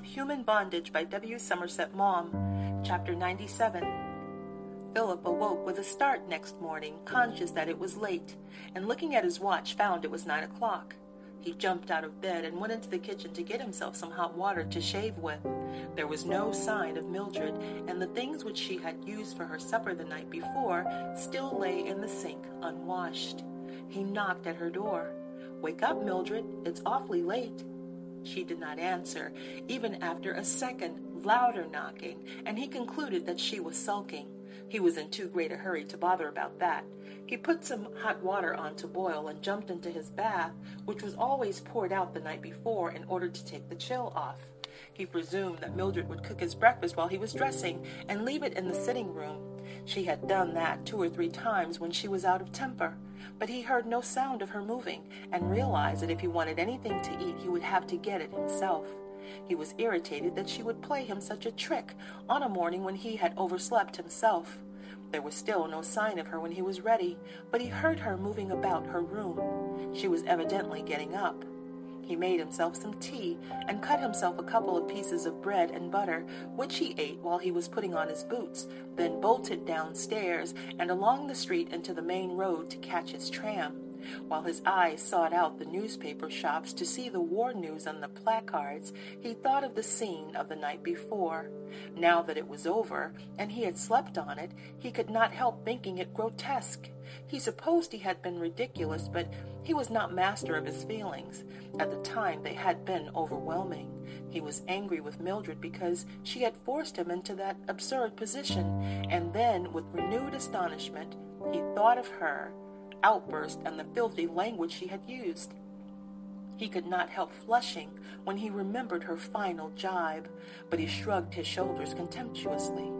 of Human Bondage by W. Somerset Maugham, Chapter 97. Philip awoke with a start next morning, conscious that it was late, and looking at his watch found it was nine o'clock. He jumped out of bed and went into the kitchen to get himself some hot water to shave with. There was no sign of Mildred, and the things which she had used for her supper the night before still lay in the sink unwashed. He knocked at her door. Wake up, Mildred. It's awfully late. She did not answer, even after a second, louder knocking, and he concluded that she was sulking. He was in too great a hurry to bother about that. He put some hot water on to boil and jumped into his bath, which was always poured out the night before in order to take the chill off. He presumed that Mildred would cook his breakfast while he was dressing and leave it in the sitting room. She had done that two or three times when she was out of temper. But he heard no sound of her moving and realized that if he wanted anything to eat, he would have to get it himself. He was irritated that she would play him such a trick on a morning when he had overslept himself. There was still no sign of her when he was ready, but he heard her moving about her room. She was evidently getting up. He made himself some tea and cut himself a couple of pieces of bread and butter, which he ate while he was putting on his boots, then bolted downstairs and along the street into the main road to catch his tram. While his eyes sought out the newspaper shops to see the war news on the placards, he thought of the scene of the night before. Now that it was over, and he had slept on it, he could not help thinking it grotesque. He supposed he had been ridiculous, but he was not master of his feelings. At the time, they had been overwhelming. He was angry with Mildred because she had forced him into that absurd position, and then, with renewed astonishment, he thought of her outburst and the filthy language she had used. He could not help flushing when he remembered her final jibe, but he shrugged his shoulders contemptuously.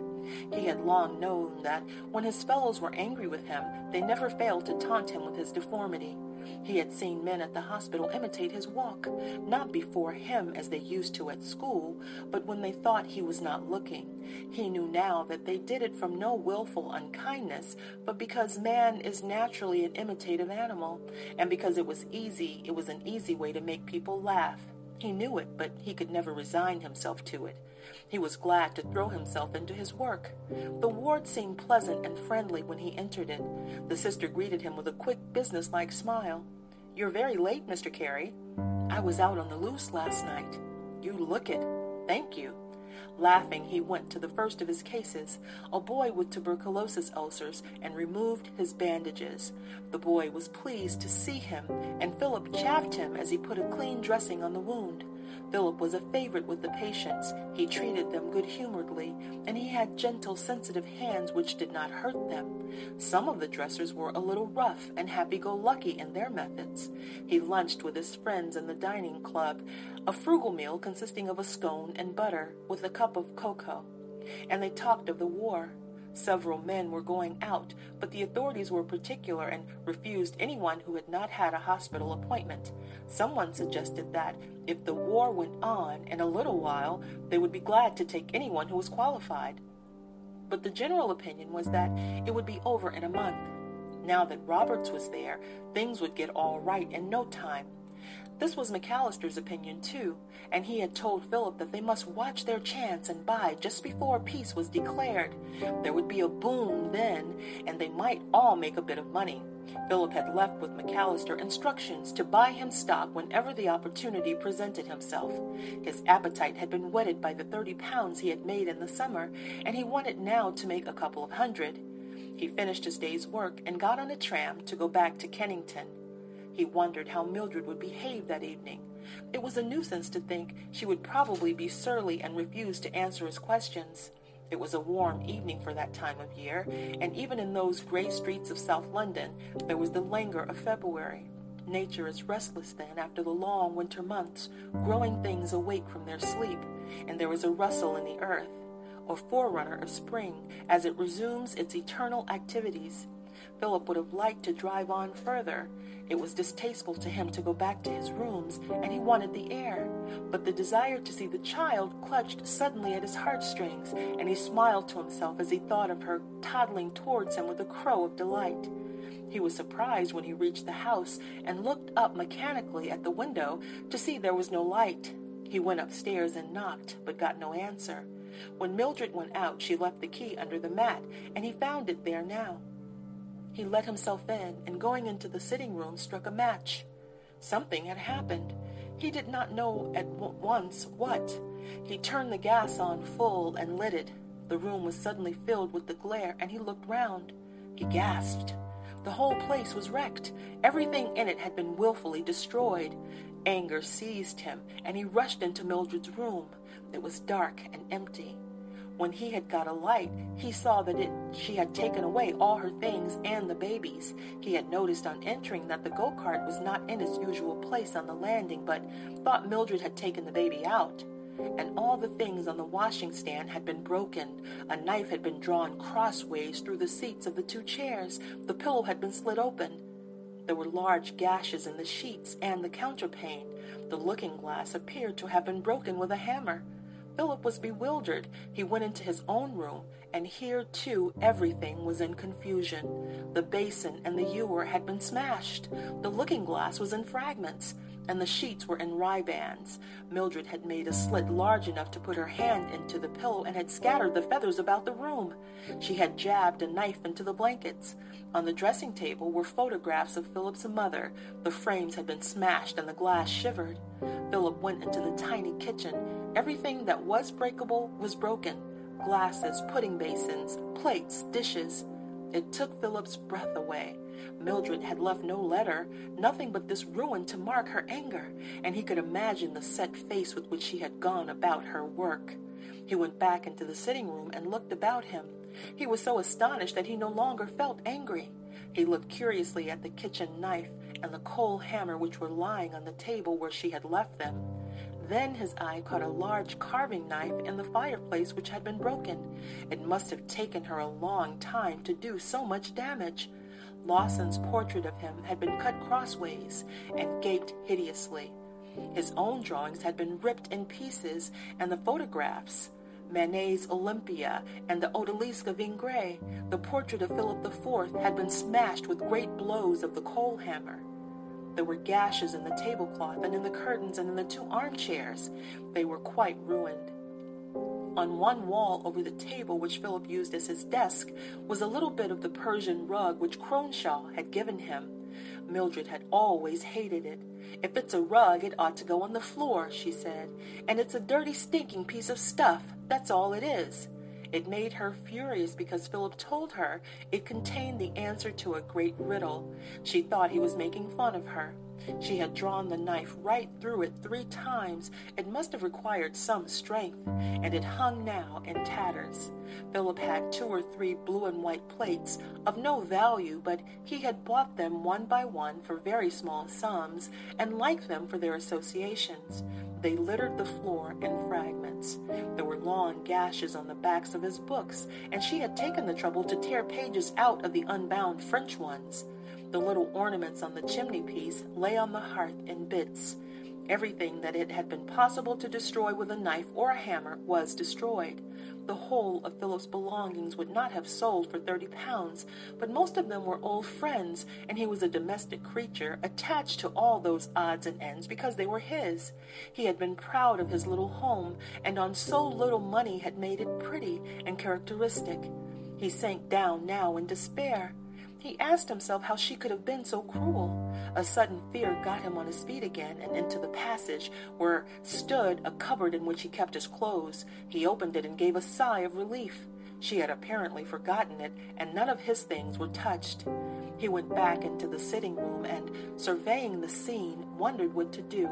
He had long known that when his fellows were angry with him, they never failed to taunt him with his deformity. He had seen men at the hospital imitate his walk, not before him as they used to at school, but when they thought he was not looking. He knew now that they did it from no wilful unkindness, but because man is naturally an imitative animal, and because it was easy, it was an easy way to make people laugh. He knew it, but he could never resign himself to it. He was glad to throw himself into his work. The ward seemed pleasant and friendly when he entered it. The sister greeted him with a quick, businesslike smile. You're very late, Mr. Carey. I was out on the loose last night. You look it. Thank you. Laughing, he went to the first of his cases, a boy with tuberculosis ulcers, and removed his bandages. The boy was pleased to see him, and Philip chaffed him as he put a clean dressing on the wound. Philip was a favorite with the patients. He treated them good humoredly, and he had gentle, sensitive hands which did not hurt them. Some of the dressers were a little rough and happy go lucky in their methods. He lunched with his friends in the dining club, a frugal meal consisting of a scone and butter with a cup of cocoa. And they talked of the war. Several men were going out, but the authorities were particular and refused anyone who had not had a hospital appointment. Someone suggested that, if the war went on in a little while, they would be glad to take anyone who was qualified. But the general opinion was that it would be over in a month. Now that Roberts was there, things would get all right in no time. This was Macalister's opinion, too, and he had told Philip that they must watch their chance and buy just before peace was declared. There would be a boom then, and they might all make a bit of money. Philip had left with McAllister instructions to buy him stock whenever the opportunity presented himself. His appetite had been whetted by the thirty pounds he had made in the summer, and he wanted now to make a couple of hundred. He finished his day's work and got on a tram to go back to Kennington. He wondered how Mildred would behave that evening. It was a nuisance to think she would probably be surly and refuse to answer his questions. It was a warm evening for that time of year, and even in those gray streets of South London, there was the languor of February. Nature is restless then after the long winter months, growing things awake from their sleep, and there is a rustle in the earth, a forerunner of spring, as it resumes its eternal activities. Philip would have liked to drive on further. It was distasteful to him to go back to his rooms, and he wanted the air. But the desire to see the child clutched suddenly at his heartstrings, and he smiled to himself as he thought of her toddling towards him with a crow of delight. He was surprised when he reached the house and looked up mechanically at the window to see there was no light. He went upstairs and knocked, but got no answer. When Mildred went out, she left the key under the mat, and he found it there now. He let himself in, and going into the sitting room, struck a match. Something had happened. He did not know at once what. He turned the gas on full and lit it. The room was suddenly filled with the glare, and he looked round. He gasped. The whole place was wrecked. Everything in it had been wilfully destroyed. Anger seized him, and he rushed into Mildred's room. It was dark and empty. When he had got a light, he saw that it, she had taken away all her things and the baby's. He had noticed on entering that the go cart was not in its usual place on the landing, but thought Mildred had taken the baby out. And all the things on the washing stand had been broken. A knife had been drawn crossways through the seats of the two chairs. The pillow had been slit open. There were large gashes in the sheets and the counterpane. The looking glass appeared to have been broken with a hammer. Philip was bewildered. He went into his own room, and here too everything was in confusion. The basin and the ewer had been smashed. The looking glass was in fragments and the sheets were in ribands. Mildred had made a slit large enough to put her hand into the pillow and had scattered the feathers about the room. She had jabbed a knife into the blankets. On the dressing table were photographs of Philip's mother. The frames had been smashed and the glass shivered. Philip went into the tiny kitchen. Everything that was breakable was broken glasses, pudding basins, plates, dishes. It took Philip's breath away. Mildred had left no letter, nothing but this ruin to mark her anger, and he could imagine the set face with which she had gone about her work. He went back into the sitting room and looked about him. He was so astonished that he no longer felt angry. He looked curiously at the kitchen knife and the coal hammer which were lying on the table where she had left them. Then his eye caught a large carving knife in the fireplace which had been broken. It must have taken her a long time to do so much damage. Lawson's portrait of him had been cut crossways and gaped hideously. His own drawings had been ripped in pieces, and the photographs, Manet's Olympia and the Odalisque of Ingres, the portrait of Philip IV, had been smashed with great blows of the coal hammer. There were gashes in the tablecloth and in the curtains and in the two armchairs. They were quite ruined. On one wall over the table which Philip used as his desk was a little bit of the Persian rug which Cronshaw had given him. Mildred had always hated it. If it's a rug, it ought to go on the floor, she said. And it's a dirty, stinking piece of stuff. That's all it is. It made her furious because Philip told her it contained the answer to a great riddle. She thought he was making fun of her. She had drawn the knife right through it three times. It must have required some strength, and it hung now in tatters. Philip had two or three blue and white plates of no value, but he had bought them one by one for very small sums and liked them for their associations. They littered the floor in fragments. There were long gashes on the backs of his books, and she had taken the trouble to tear pages out of the unbound French ones. The little ornaments on the chimney piece lay on the hearth in bits. Everything that it had been possible to destroy with a knife or a hammer was destroyed. The whole of Philip's belongings would not have sold for thirty pounds, but most of them were old friends, and he was a domestic creature attached to all those odds and ends because they were his. He had been proud of his little home, and on so little money had made it pretty and characteristic. He sank down now in despair. He asked himself how she could have been so cruel. A sudden fear got him on his feet again and into the passage where stood a cupboard in which he kept his clothes. He opened it and gave a sigh of relief. She had apparently forgotten it, and none of his things were touched. He went back into the sitting room and, surveying the scene, wondered what to do.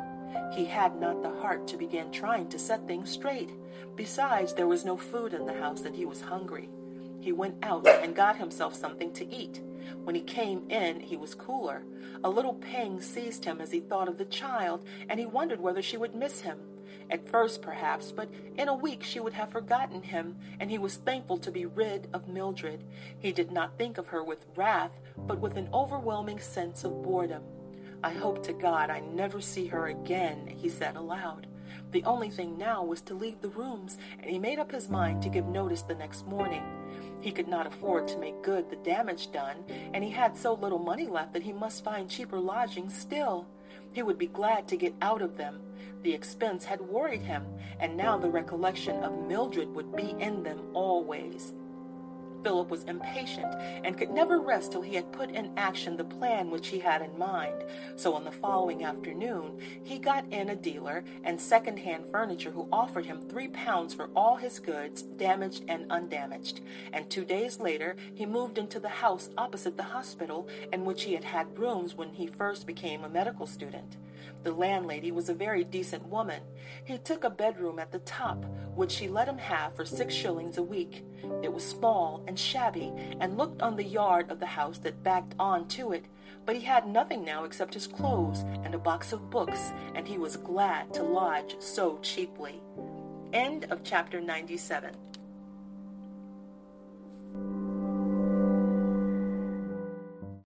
He had not the heart to begin trying to set things straight. Besides, there was no food in the house and he was hungry. He went out and got himself something to eat. When he came in, he was cooler. A little pang seized him as he thought of the child, and he wondered whether she would miss him. At first, perhaps, but in a week she would have forgotten him, and he was thankful to be rid of Mildred. He did not think of her with wrath, but with an overwhelming sense of boredom. I hope to God I never see her again, he said aloud. The only thing now was to leave the rooms, and he made up his mind to give notice the next morning. He could not afford to make good the damage done, and he had so little money left that he must find cheaper lodgings still. He would be glad to get out of them. The expense had worried him, and now the recollection of Mildred would be in them always. Philip was impatient and could never rest till he had put in action the plan which he had in mind. So on the following afternoon, he got in a dealer and second-hand furniture who offered him three pounds for all his goods, damaged and undamaged. And two days later, he moved into the house opposite the hospital in which he had had rooms when he first became a medical student. The landlady was a very decent woman. He took a bedroom at the top, which she let him have for six shillings a week. It was small and shabby, and looked on the yard of the house that backed on to it, but he had nothing now except his clothes and a box of books, and he was glad to lodge so cheaply. End of chapter 97.